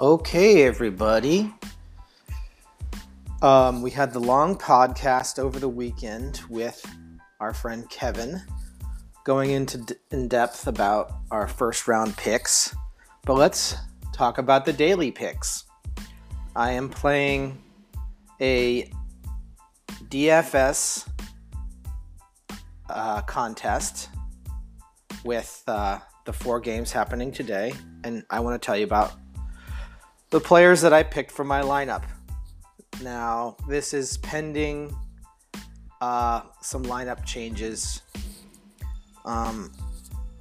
Okay, everybody. Um, we had the long podcast over the weekend with our friend Kevin, going into d- in depth about our first round picks. But let's talk about the daily picks. I am playing a DFS uh, contest with uh, the four games happening today, and I want to tell you about the players that I picked for my lineup. Now, this is pending uh, some lineup changes. Um,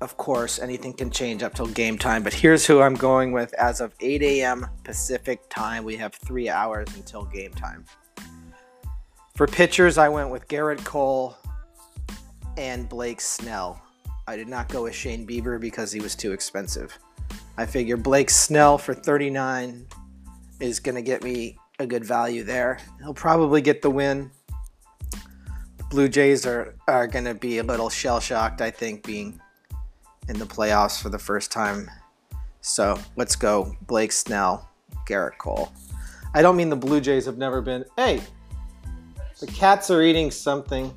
of course, anything can change up till game time, but here's who I'm going with as of 8 a.m. Pacific time. We have three hours until game time. For pitchers, I went with Gerrit Cole and Blake Snell. I did not go with Shane Bieber because he was too expensive. I figure Blake Snell for 39 is going to get me a good value there. He'll probably get the win. The Blue Jays are, are going to be a little shell shocked, I think, being in the playoffs for the first time. So let's go Blake Snell, Gerrit Cole. I don't mean the Blue Jays have never been. Hey, the cats are eating something.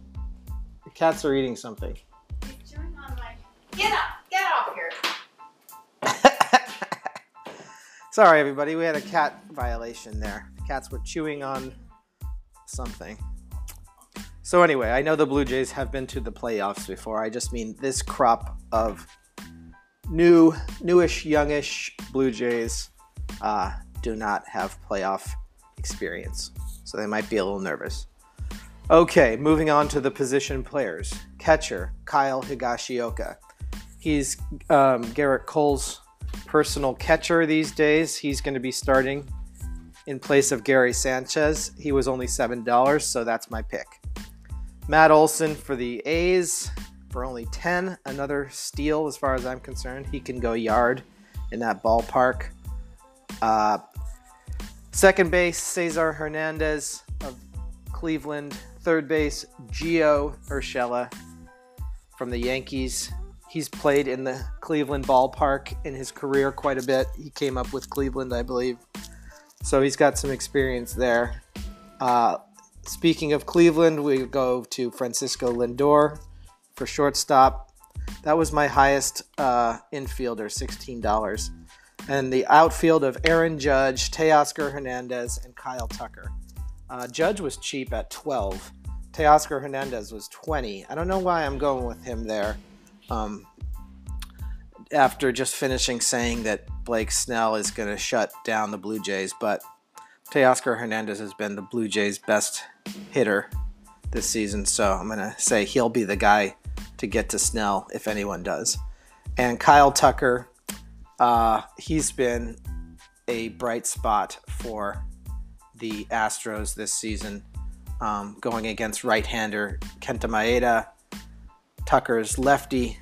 The cats are eating something. Get up! Sorry, everybody. We had a cat violation there. Cats were chewing on something. So, anyway, I know the Blue Jays have been to the playoffs before. I just mean this crop of new, newish, youngish Blue Jays uh, do not have playoff experience. So, they might be a little nervous. Okay, moving on to the position players. Catcher, Kyle Higashioka. He's um, Gerrit Cole's personal catcher these days. He's going to be starting in place of Gary Sanchez. He was only $7, so that's my pick. Matt Olson for the A's for only 10, another steal as far as I'm concerned. He can go yard in that ballpark. Uh, second base, Cesar Hernandez of Cleveland. Third base, Gio Urshela from the Yankees. He's played in the Cleveland ballpark in his career quite a bit. He came up with Cleveland, I believe. So he's got some experience there. Uh, speaking of Cleveland, we go to Francisco Lindor for shortstop. That was my highest uh, infielder, $16. And the outfield of Aaron Judge, Teoscar Hernandez, and Kyle Tucker. Uh, Judge was cheap at 12. Teoscar Hernandez was 20. I don't know why I'm going with him there. Um, after just finishing saying that Blake Snell is going to shut down the Blue Jays, but Teoscar Hernandez has been the Blue Jays' best hitter this season, so I'm going to say he'll be the guy to get to Snell if anyone does. And Kyle Tucker, uh, he's been a bright spot for the Astros this season, um, going against right-hander Kenta Maeda. Tucker's lefty,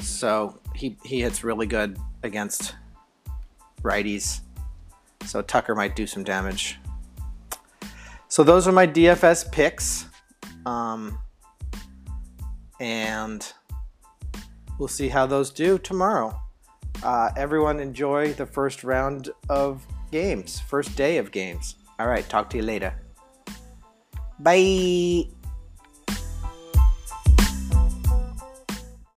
so he he hits really good against righties. So Tucker might do some damage. So those are my DFS picks, um, and we'll see how those do tomorrow. Uh, everyone enjoy the first round of games, first day of games. All right, talk to you later. Bye.